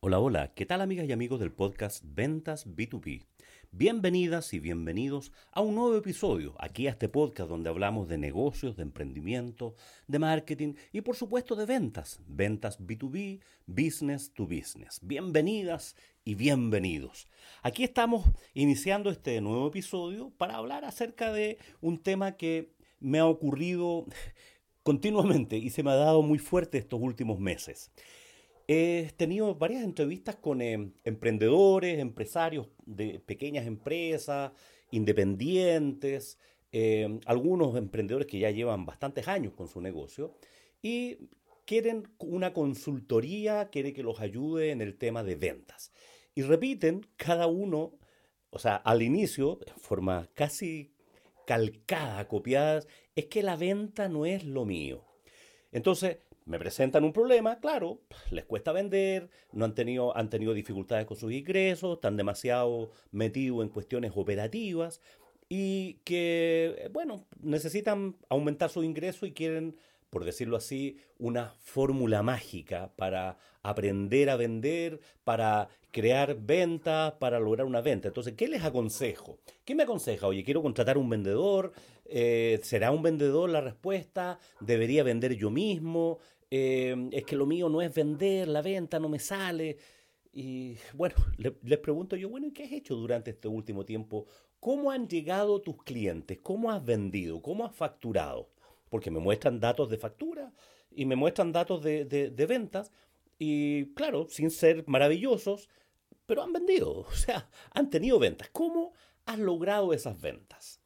Hola, hola, ¿qué tal amigas y amigos del podcast Ventas B2B? Bienvenidas y bienvenidos a un nuevo episodio, aquí a este podcast donde hablamos de negocios, de emprendimiento, de marketing y por supuesto de ventas, ventas B2B, business to business. Bienvenidas y bienvenidos. Aquí estamos iniciando este nuevo episodio para hablar acerca de un tema que me ha ocurrido continuamente y se me ha dado muy fuerte estos últimos meses. He tenido varias entrevistas con eh, emprendedores, empresarios de pequeñas empresas, independientes, eh, algunos emprendedores que ya llevan bastantes años con su negocio y quieren una consultoría, quieren que los ayude en el tema de ventas. Y repiten cada uno, o sea, al inicio, en forma casi calcada, copiada, es que la venta no es lo mío. Entonces, me presentan un problema, claro, les cuesta vender, no han tenido, han tenido dificultades con sus ingresos, están demasiado metidos en cuestiones operativas y que, bueno, necesitan aumentar su ingreso y quieren, por decirlo así, una fórmula mágica para aprender a vender, para crear ventas, para lograr una venta. Entonces, ¿qué les aconsejo? ¿Qué me aconseja? Oye, quiero contratar un vendedor, eh, ¿será un vendedor la respuesta? ¿Debería vender yo mismo? Eh, es que lo mío no es vender, la venta no me sale. Y bueno, les pregunto yo, bueno, ¿y qué has hecho durante este último tiempo? ¿Cómo han llegado tus clientes? ¿Cómo has vendido? ¿Cómo has facturado? Porque me muestran datos de factura y me muestran datos de, de ventas y claro, sin ser maravillosos, pero han vendido, o sea, han tenido ventas. ¿Cómo has logrado esas ventas?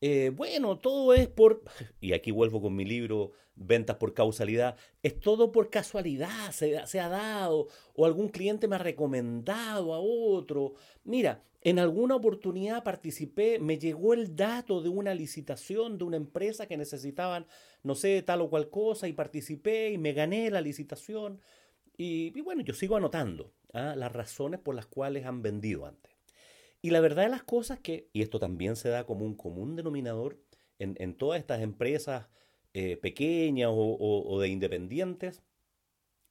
Eh, bueno, todo es por, y aquí vuelvo con mi libro Ventas por causalidad, es todo por casualidad, se, se, ha dado, o algún cliente me ha recomendado a otro. Mira, en alguna oportunidad participé, me llegó el dato de una licitación de una empresa que necesitaban, no sé, tal o cual cosa, y participé y me gané la licitación. Y, bueno, yo sigo anotando ¿ah? las razones por las cuales han vendido antes. Y la verdad de las cosas que, y esto también se da como un común denominador en, todas estas empresas eh, pequeñas o, de independientes,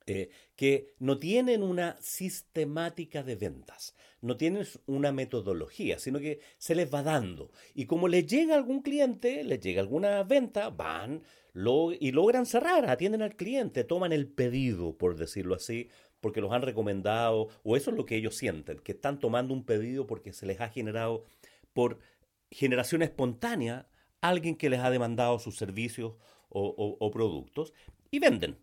eh, que no tienen una sistemática de ventas, no tienen una metodología, sino que se les va dando. Y como les llega algún cliente, les llega alguna venta, van y logran cerrar, atienden al cliente, toman el pedido, por decirlo así, porque los han recomendado, o eso es lo que ellos sienten, que están tomando un pedido porque se les ha generado por generación espontánea alguien que les ha demandado sus servicios o, productos y venden.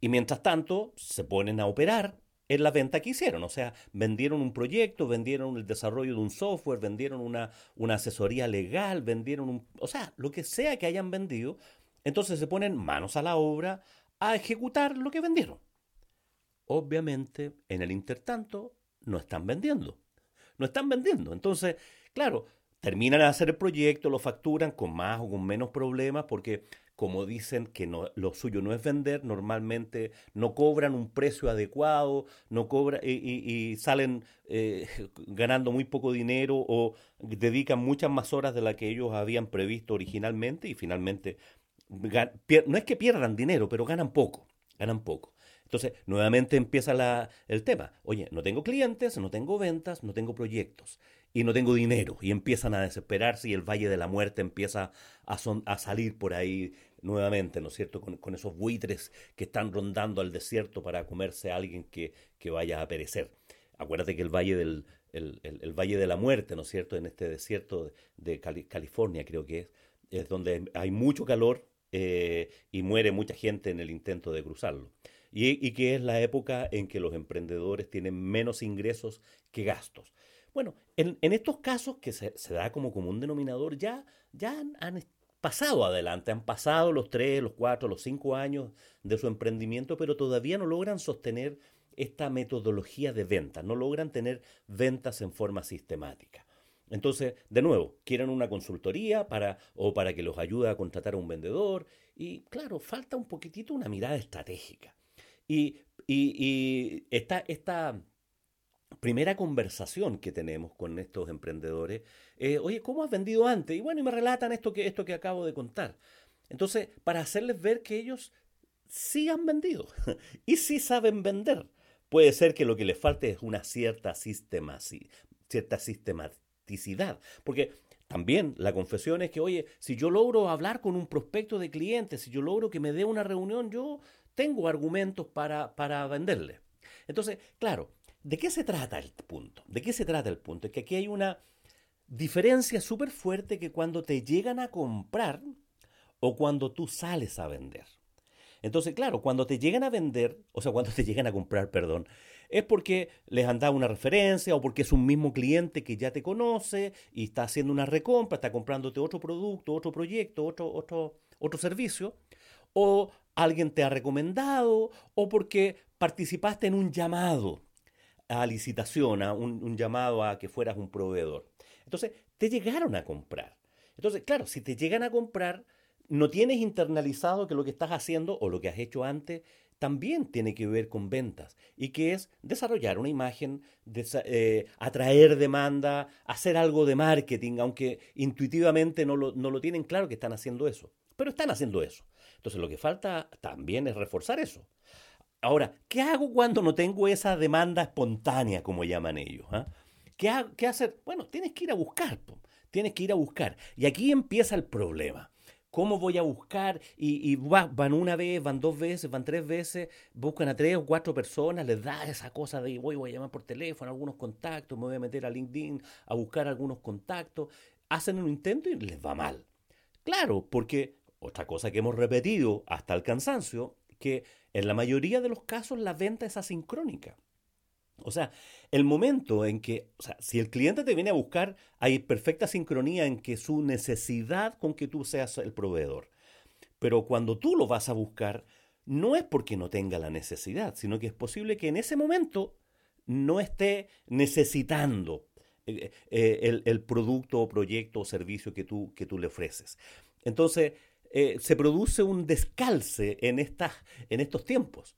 Y mientras tanto se ponen a operar en la venta que hicieron. O sea, vendieron un proyecto, vendieron el desarrollo de un software, vendieron una, una asesoría legal, vendieron un... O sea, lo que sea que hayan vendido, entonces se ponen manos a la obra a ejecutar lo que vendieron obviamente en el intertanto no están vendiendo. No están vendiendo. Entonces, claro, terminan de hacer el proyecto, lo facturan con más o con menos problemas porque como dicen que no, lo suyo no es vender, normalmente no cobran un precio adecuado, no cobra, y, salen eh, ganando muy poco dinero o dedican muchas más horas de las que ellos habían previsto originalmente y finalmente no es que pierdan dinero, pero ganan poco, ganan poco. Entonces, nuevamente empieza el tema. Oye, no tengo clientes, no tengo ventas, no tengo proyectos y no tengo dinero. Y empiezan a desesperarse y el Valle de la Muerte empieza a, salir por ahí nuevamente, ¿no es cierto? Con, esos buitres que están rondando al desierto para comerse a alguien que, vaya a perecer. Acuérdate que el Valle del, el, Valle de la Muerte, ¿no es cierto? En este desierto de, California creo que es, es donde hay mucho calor eh, y muere mucha gente en el intento de cruzarlo y, que es la época en que los emprendedores tienen menos ingresos que gastos. Bueno, en, estos casos que se, da como común denominador, ya, ya han, pasado adelante, han pasado los tres, los cuatro, los cinco años de su emprendimiento, pero todavía no logran sostener esta metodología de venta, no logran tener ventas en forma sistemática. Entonces, de nuevo, quieren una consultoría para, o para que los ayude a contratar a un vendedor y, claro, falta un poquitito una mirada estratégica. Y, esta, primera conversación que tenemos con estos emprendedores, eh, oye, ¿cómo has vendido antes? Y bueno, y me relatan esto que, esto que acabo de contar. Entonces, para hacerles ver que ellos sí han vendido y sí saben vender. Puede ser que lo que les falte es una cierta, sistema, cierta sistematicidad. Porque también la confesión es que, oye, si yo logro hablar con un prospecto de clientes, si yo logro que me dé una reunión, yo tengo argumentos para, para venderle. Entonces, claro, ¿de qué se trata el punto? ¿De qué se trata el punto? Es que aquí hay una diferencia súper fuerte que cuando te llegan a comprar o cuando tú sales a vender. Entonces, claro, cuando te llegan a vender, o sea, cuando te llegan a comprar, perdón, es porque les han dado una referencia o porque es un mismo cliente que ya te conoce y está haciendo una recompra, está comprándote otro producto, otro proyecto, otro, otro, otro servicio, o alguien te ha recomendado, o porque participaste en un llamado a licitación, a un, un llamado a que fueras un proveedor. Entonces, te llegaron a comprar. Entonces, claro, si te llegan a comprar, no tienes internalizado que lo que estás haciendo o lo que has hecho antes también tiene que ver con ventas y que es desarrollar una imagen, eh, atraer demanda, hacer algo de marketing, aunque intuitivamente no lo, tienen claro que están haciendo eso. Pero están haciendo eso. Entonces lo que falta también es reforzar eso. Ahora, ¿qué hago cuando no tengo esa demanda espontánea, como llaman ellos? Ah? ¿Qué, ¿Qué, hacer? Bueno, tienes que ir a buscar. Tienes que ir a buscar. Y aquí empieza el problema. ¿Cómo voy a buscar? Y, van una vez, van dos veces, van tres veces, buscan a tres o cuatro personas, les da esa cosa de voy, voy a llamar por teléfono, algunos contactos, me voy a meter a LinkedIn a buscar algunos contactos. Hacen un intento y les va mal. Claro, porque otra cosa que hemos repetido hasta el cansancio, que en la mayoría de los casos la venta es asincrónica. O sea, el momento en que, o sea, si el cliente te viene a buscar, hay perfecta sincronía en que su necesidad con que tú seas el proveedor. Pero cuando tú lo vas a buscar, no es porque no tenga la necesidad, sino que es posible que en ese momento no esté necesitando eh, eh, el, producto o proyecto o servicio que tú, que tú le ofreces. Entonces, eh, se produce un descalce en, en estos tiempos.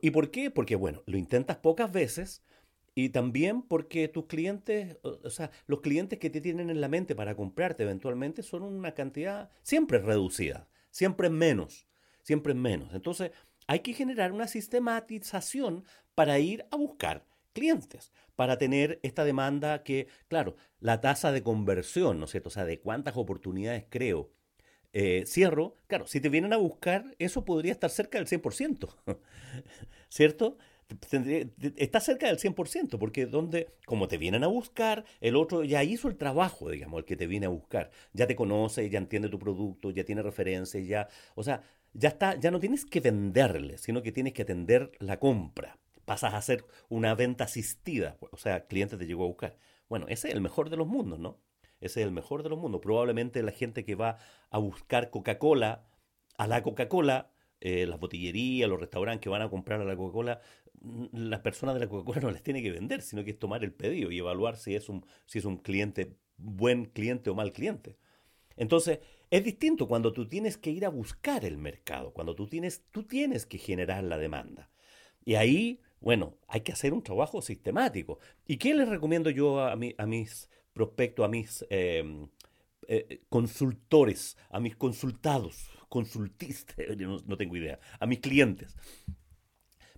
¿Y por qué? Porque, bueno, lo intentas pocas veces y también porque tus clientes, o sea, los clientes que te tienen en la mente para comprarte eventualmente son una cantidad siempre reducida, siempre menos, siempre menos. Entonces, hay que generar una sistematización para ir a buscar clientes, para tener esta demanda que, claro, la tasa de conversión, ¿no es cierto? O sea, de cuántas oportunidades creo eh, cierro, claro, si te vienen a buscar, eso podría estar cerca del 100%, ¿cierto? Está cerca del 100%, porque donde, como te vienen a buscar, el otro ya hizo el trabajo, digamos, el que te viene a buscar. Ya te conoce, ya entiende tu producto, ya tiene referencias, ya, o sea, ya está, ya no tienes que venderle, sino que tienes que atender la compra. Pasas a hacer una venta asistida, o sea, cliente te llegó a buscar. Bueno, ese es el mejor de los mundos, ¿no? Ese es el mejor de los mundos. Probablemente la gente que va a buscar Coca-Cola, a la Coca-Cola, eh, las botillerías, los restaurantes que van a comprar a la Coca-Cola, mm, las personas de la Coca-Cola no les tiene que vender, sino que es tomar el pedido y evaluar si es un, si es un cliente, buen cliente o mal cliente. Entonces, es distinto cuando tú tienes que ir a buscar el mercado, cuando tú tienes, tú tienes que generar la demanda. Y ahí, bueno, hay que hacer un trabajo sistemático. ¿Y qué les recomiendo yo a, a mis prospecto a mis em, eh, consultores, a mis consultados, consultistas, no, tengo idea, a mis clientes.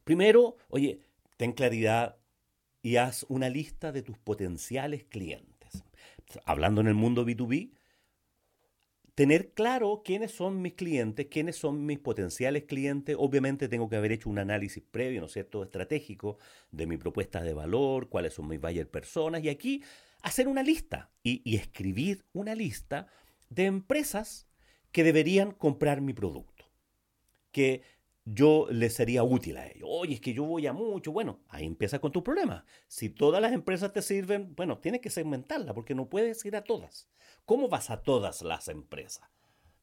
Primero, oye, ten claridad y haz una lista de tus potenciales clientes. Hablando en el mundo B2B, tener claro quiénes son mis clientes, quiénes son mis potenciales clientes. Obviamente tengo que haber hecho un análisis previo, ¿no es cierto?, estratégico de mi propuesta de valor, cuáles son mis buyer personas. Y aquí hacer una lista y, escribir una lista de empresas que deberían comprar mi producto, que yo les sería útil a ellos. Oye, es que yo voy a mucho. Bueno, ahí empieza con tu problema. Si todas las empresas te sirven, bueno, tienes que segmentarla porque no puedes ir a todas. ¿Cómo vas a todas las empresas?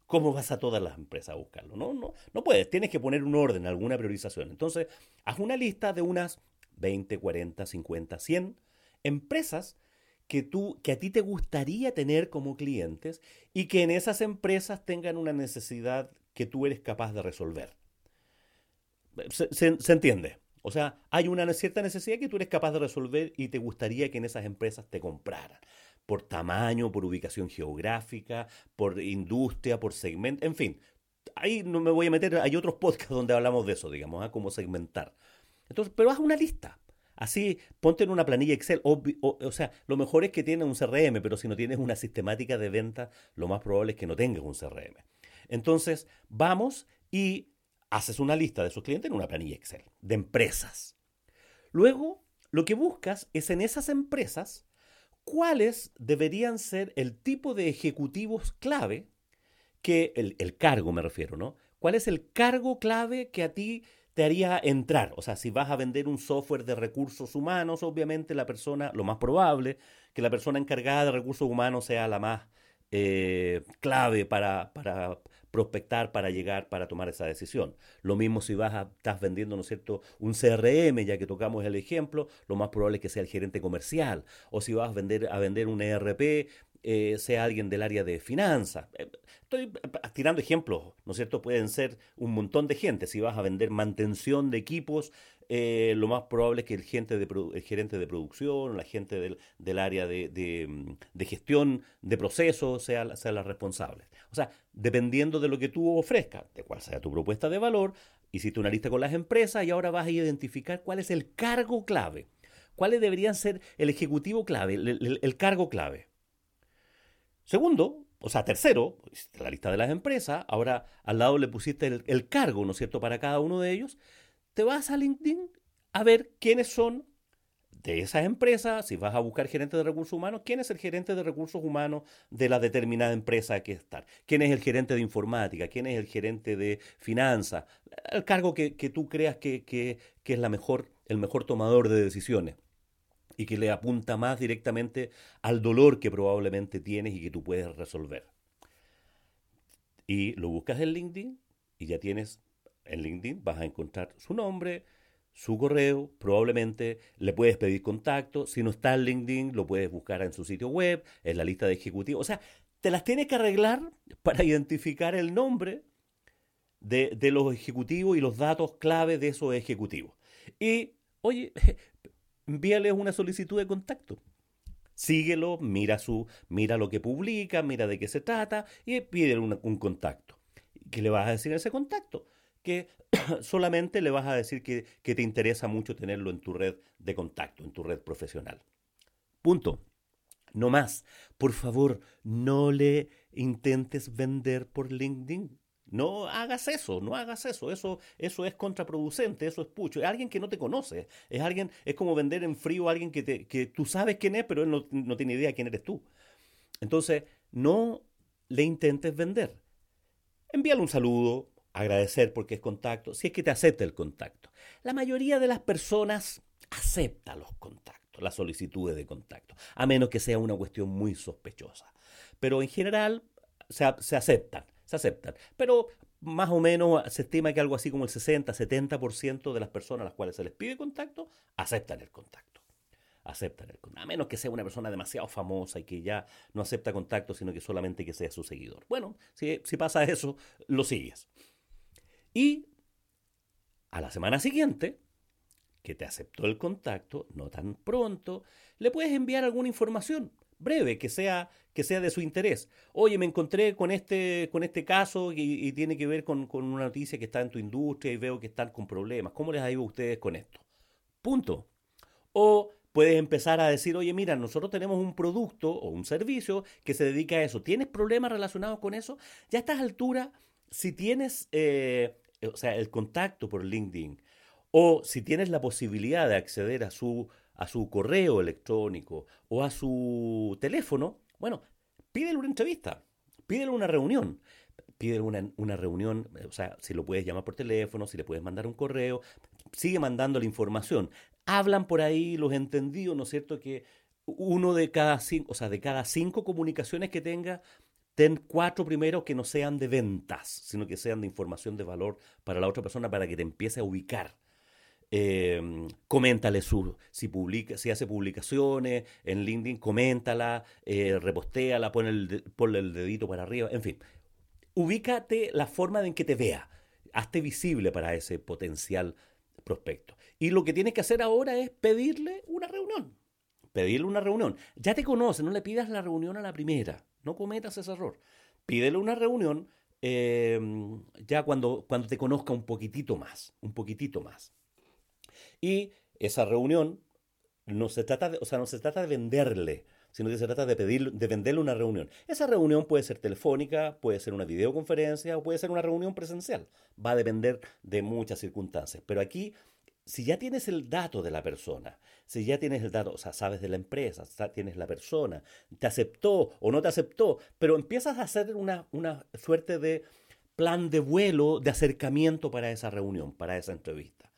¿Cómo vas a todas las empresas a buscarlo? No, no, no puedes. Tienes que poner un orden, alguna priorización. Entonces, haz una lista de unas 20, 40, 50, 100 empresas que, tú, que a ti te gustaría tener como clientes y que en esas empresas tengan una necesidad que tú eres capaz de resolver. ¿Se, entiende? O sea, hay una cierta necesidad que tú eres capaz de resolver y te gustaría que en esas empresas te compraran. Por tamaño, por ubicación geográfica, por industria, por segmento, en fin. Ahí no me voy a meter, hay otros podcasts donde hablamos de eso, digamos, ¿ah? cómo segmentar. Entonces, pero haz una lista. Así, ponte en una planilla Excel. O, sea, lo mejor es que tienes un CRM, pero si no tienes una sistemática de venta, lo más probable es que no tengas un CRM. Entonces, vamos y haces una lista de sus clientes en una planilla Excel, de empresas. Luego, lo que buscas es en esas empresas cuáles deberían ser el tipo de ejecutivos clave que, el cargo me refiero, ¿no? ¿Cuál es el cargo clave que a ti te haría entrar. O sea, si vas a vender un software de recursos humanos, obviamente la persona, lo más probable, que la persona encargada de recursos humanos sea la más eh, clave para, para, prospectar, para llegar, para tomar esa decisión. Lo mismo si vas a, estás vendiendo, ¿no es cierto?, un CRM, ya que tocamos el ejemplo, lo más probable es que sea el gerente comercial. O si vas a vender, a vender un ERP, eh, sea alguien del área de finanzas. Eh, estoy eh, tirando ejemplos, ¿no es cierto? Pueden ser un montón de gente. Si vas a vender mantención de equipos, lo más probable es que el, gente de, el gerente de producción, la gente del, área de, de, gestión de procesos sea, sea la responsable. O sea, dependiendo de lo que tú ofrezcas, de cuál sea tu propuesta de valor, hiciste una lista con las empresas y ahora vas a identificar cuál es el cargo clave. ¿Cuáles deberían ser el ejecutivo clave, el cargo clave? Segundo, o sea, tercero, la lista de las empresas, ahora al lado le pusiste el, cargo, ¿no es cierto?, para cada uno de ellos, te vas a LinkedIn a ver quiénes son de esas empresas, si vas a buscar gerente de recursos humanos, quién es el gerente de recursos humanos de la determinada empresa que está, quién es el gerente de informática, quién es el gerente de finanzas, el cargo que, tú creas que, que, que es la mejor, el mejor tomador de decisiones y que le apunta más directamente al dolor que probablemente tienes y que tú puedes resolver. Y lo buscas en LinkedIn y ya tienes en LinkedIn, vas a encontrar su nombre, su correo, probablemente le puedes pedir contacto. Si no está en LinkedIn, lo puedes buscar en su sitio web, en la lista de ejecutivos. O sea, te las tienes que arreglar para identificar el nombre de, de los ejecutivos y los datos clave de esos ejecutivos. Y, oye, envíale una solicitud de contacto. Síguelo, mira, su, mira lo que publica, mira de qué se trata y pídele un, contacto. ¿Qué le vas a decir a ese contacto? Que solamente le vas a decir que, que te interesa mucho tenerlo en tu red de contacto, en tu red profesional. Punto. No más. Por favor, no le intentes vender por LinkedIn. No hagas eso, no hagas eso. Eso, eso es contraproducente, eso es pucho. Es alguien que no te conoce. Es alguien, es como vender en frío a alguien que, te, que tú sabes quién es, pero él no, no tiene idea quién eres tú. Entonces, no le intentes vender. Envíale un saludo, agradecer porque es contacto, si es que te acepta el contacto. La mayoría de las personas acepta los contactos, las solicitudes de contacto, a menos que sea una cuestión muy sospechosa. Pero en general se, se aceptan se aceptan. Pero más o menos se estima que algo así como el 60-70% de las personas a las cuales se les pide contacto aceptan el contacto. Aceptan el contacto. A menos que sea una persona demasiado famosa y que ya no acepta contacto, sino que solamente que sea su seguidor. Bueno, si, si pasa eso, lo sigues. Y a la semana siguiente, que te aceptó el contacto, no tan pronto, le puedes enviar alguna información breve, que sea, que sea de su interés. Oye, me encontré con este, con este caso y, tiene que ver con, una noticia que está en tu industria y veo que están con problemas. ¿Cómo les ha ido a ustedes con esto? Punto. O puedes empezar a decir, oye, mira, nosotros tenemos un producto o un servicio que se dedica a eso. ¿Tienes problemas relacionados con eso? Ya a estas alturas, si tienes eh, o sea, el contacto por LinkedIn o si tienes la posibilidad de acceder a su a su correo electrónico o a su teléfono, bueno, pídele una entrevista, pídele una reunión. Pídele una, una reunión, o sea, si lo puedes llamar por teléfono, si le puedes mandar un correo, sigue mandando la información. Hablan por ahí los entendidos, ¿no es cierto? Que uno de cada cinco, o sea, de cada cinco comunicaciones que tenga, ten cuatro primero que no sean de ventas, sino que sean de información de valor para la otra persona para que te empiece a ubicar. Eh, coméntale su, si, publica, si hace publicaciones en LinkedIn, coméntala, eh, repostéala, ponle el, ponle el dedito para arriba, en fin. Ubícate la forma en que te vea. Hazte visible para ese potencial prospecto. Y lo que tienes que hacer ahora es pedirle una reunión. Pedirle una reunión. Ya te conoce, no le pidas la reunión a la primera. No cometas ese error. Pídele una reunión em, ya cuando, cuando te conozca un poquitito más. Un poquitito más. Y esa reunión no se trata de, o sea, no se trata de venderle sino que se trata de, pedir, de venderle una reunión. Esa reunión puede ser telefónica, puede ser una videoconferencia o puede ser una reunión presencial. Va a depender de muchas circunstancias. Pero aquí, si ya tienes el dato de la persona, si ya tienes el dato, o sea, sabes de la empresa, tienes la persona, te aceptó o no te aceptó, pero empiezas a hacer una, una suerte de plan de vuelo, de acercamiento para esa reunión, para esa entrevista.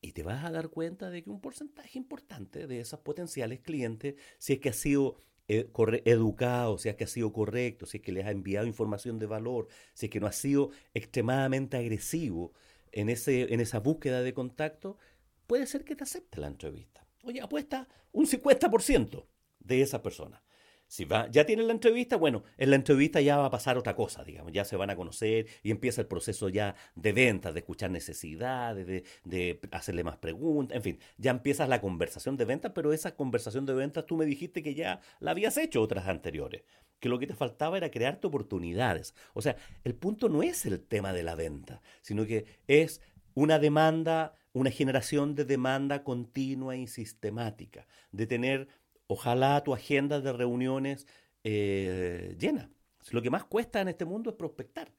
Y te vas a dar cuenta de que un porcentaje importante de esos potenciales clientes, si es que ha sido eh, educado, si es que ha sido correcto, si es que les ha enviado información de valor, si es que no ha sido extremadamente agresivo en, ese, en esa búsqueda de contacto, puede ser que te acepte la entrevista. Oye, apuesta un 50% de esa persona. Si va, ya tienen la entrevista, bueno, en la entrevista ya va a pasar otra cosa, digamos, ya se van a conocer y empieza el proceso ya de ventas, de escuchar necesidades, de, de hacerle más preguntas, en fin, ya empiezas la conversación de ventas, pero esa conversación de ventas tú me dijiste que ya la habías hecho otras anteriores, que lo que te faltaba era crearte oportunidades. O sea, el punto no es el tema de la venta, sino que es una demanda, una generación de demanda continua y sistemática, de tener ojalá tu agenda de reuniones eh, llena. Lo que más cuesta en este mundo es prospectar.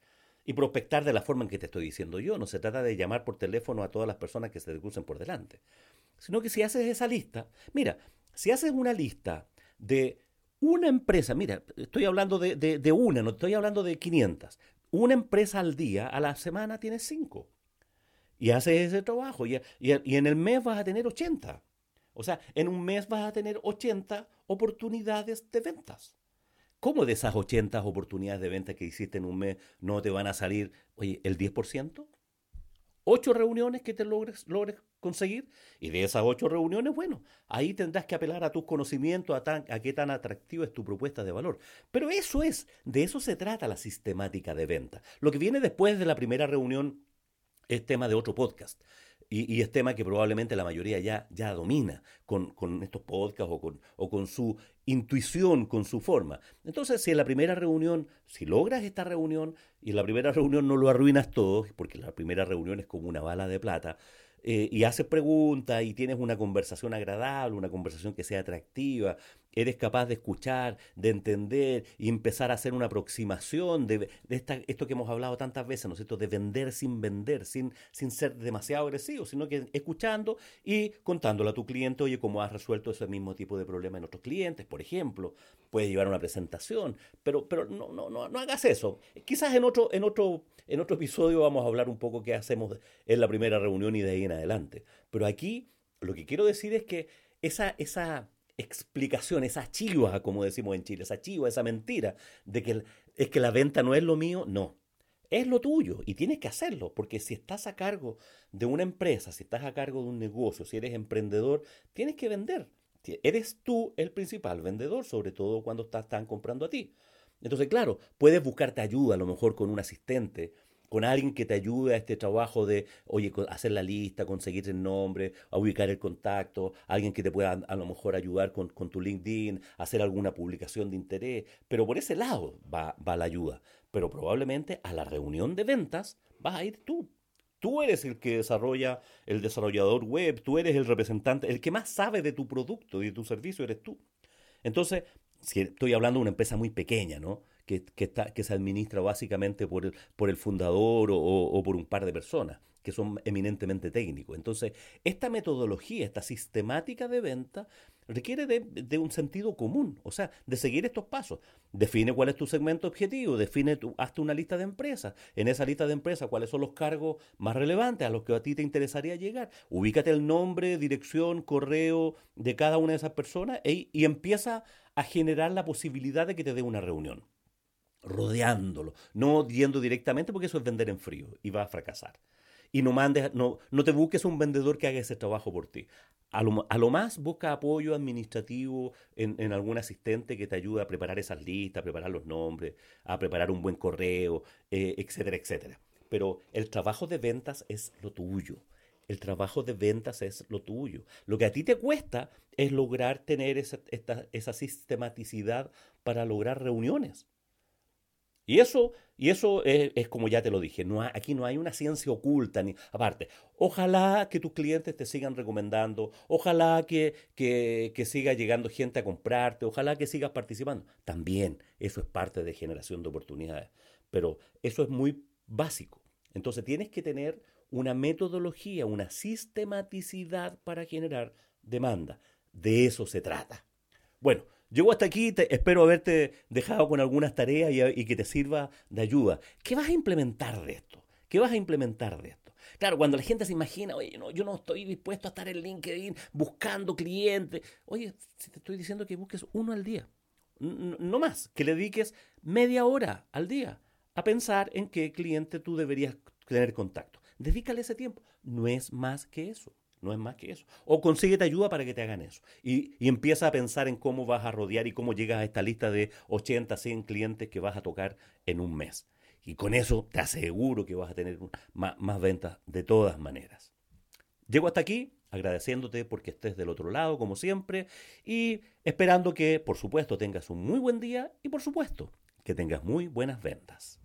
Y prospectar de la forma en que te estoy diciendo yo. No se trata de llamar por teléfono a todas las personas que se te crucen por delante. Sino que si haces esa lista, mira, si haces una lista de una empresa, mira, estoy hablando de, una, no estoy hablando de 500. Una empresa al día, a la semana tienes cinco. Y haces ese trabajo y, y en el mes vas a tener 80. O sea, en un mes vas a tener 80 oportunidades de ventas. ¿Cómo de esas 80 oportunidades de venta que hiciste en un mes no te van a salir, oye, el 10%? Ocho reuniones que te logres, logres conseguir y de esas ocho reuniones, bueno, ahí tendrás que apelar a tus conocimientos, a, tan, qué tan atractiva es tu propuesta de valor. Pero eso es, de eso se trata la sistemática de venta. Lo que viene después de la primera reunión es tema de otro podcast. Y, es tema que probablemente la mayoría ya, ya domina con, estos podcasts o con, o con su intuición, con su forma. Entonces, si en la primera reunión, si logras esta reunión y en la primera reunión no lo arruinas todo, porque la primera reunión es como una bala de plata, eh, y haces preguntas y tienes una conversación agradable, una conversación que sea atractiva, eres capaz de escuchar, de entender y empezar a hacer una aproximación de, esta, esto que hemos hablado tantas veces, ¿no es cierto?, de vender sin vender, sin, sin ser demasiado agresivo, sino que escuchando y contándole a tu cliente, oye, cómo has resuelto ese mismo tipo de problema en otros clientes, por ejemplo, puedes llevar una presentación, pero, pero no, no, no, no hagas eso. Quizás en otro, en, otro, en otro episodio vamos a hablar un poco qué hacemos en la primera reunión y de ahí en adelante. Pero aquí lo que quiero decir es que esa, esa explicación, esa chiva, como decimos en Chile, esa chiva, esa mentira, de que es que la venta no es lo mío, no. Es lo tuyo y tienes que hacerlo, porque si estás a cargo de una empresa, si estás a cargo de un negocio, si eres emprendedor, tienes que vender. Eres tú el principal vendedor, sobre todo cuando están comprando a ti. Entonces, claro, puedes buscarte ayuda, a lo mejor con un asistente, con alguien que te ayude a este trabajo de, oye, hacer la lista, conseguir el nombre, ubicar el contacto, alguien que te pueda a lo mejor ayudar con, tu LinkedIn, hacer alguna publicación de interés, pero por ese lado va, va la ayuda. Pero probablemente a la reunión de ventas vas a ir tú. Tú eres el que desarrolla, el desarrollador web, tú eres el representante, el que más sabe de tu producto y de tu servicio eres tú. Entonces, si estoy hablando de una empresa muy pequeña, ¿no? Que, está, que se administra básicamente por el, por el fundador o, por un par de personas que son eminentemente técnicos. Entonces, esta metodología, esta sistemática de venta, requiere de, un sentido común, o sea, de seguir estos pasos. Define cuál es tu segmento objetivo, define tu, hazte una lista de empresas. En esa lista de empresas, cuáles son los cargos más relevantes a los que a ti te interesaría llegar. Ubícate el nombre, dirección, correo de cada una de esas personas e, y empieza a generar la posibilidad de que te dé una reunión rodeándolo, no yendo directamente porque eso es vender en frío y va a fracasar. Y no mandes, no, no te busques un vendedor que haga ese trabajo por ti. A lo, a lo más busca apoyo administrativo en, en, algún asistente que te ayude a preparar esas listas, a preparar los nombres, a preparar un buen correo, eh, etcétera, etcétera. Pero el trabajo de ventas es lo tuyo. el trabajo de ventas es lo tuyo. Lo que a ti te cuesta es lograr tener esa, esa sistematicidad para lograr reuniones. Y eso, y eso es, como ya te lo dije, no aquí no hay una ciencia oculta. Ni, aparte, ojalá que tus clientes te sigan recomendando, ojalá que, que, que siga llegando gente a comprarte, ojalá que sigas participando. También eso es parte de generación de oportunidades. Pero eso es muy básico. Entonces tienes que tener una metodología, una sistematicidad para generar demanda. De eso se trata. Bueno, llego hasta aquí, espero haberte dejado con algunas tareas y, que te sirva de ayuda. ¿Qué vas a implementar de esto? ¿Qué vas a implementar de esto? Claro, cuando la gente se imagina, oye, no, yo no estoy dispuesto a estar en LinkedIn buscando clientes. Oye, si te estoy diciendo que busques uno al día, no más, que le dediques media hora al día a pensar en qué cliente tú deberías tener contacto. Dedícale ese tiempo. No es más que eso. No es más que eso. O consíguete ayuda para que te hagan eso. Y, empieza a pensar en cómo vas a rodear y cómo llegas a esta lista de 80, 100 clientes que vas a tocar en un mes. Y con eso te aseguro que vas a tener más, más ventas de todas maneras. Llego hasta aquí agradeciéndote porque estés del otro lado, como siempre, y esperando que, por supuesto, tengas un muy buen día y, por supuesto, que tengas muy buenas ventas.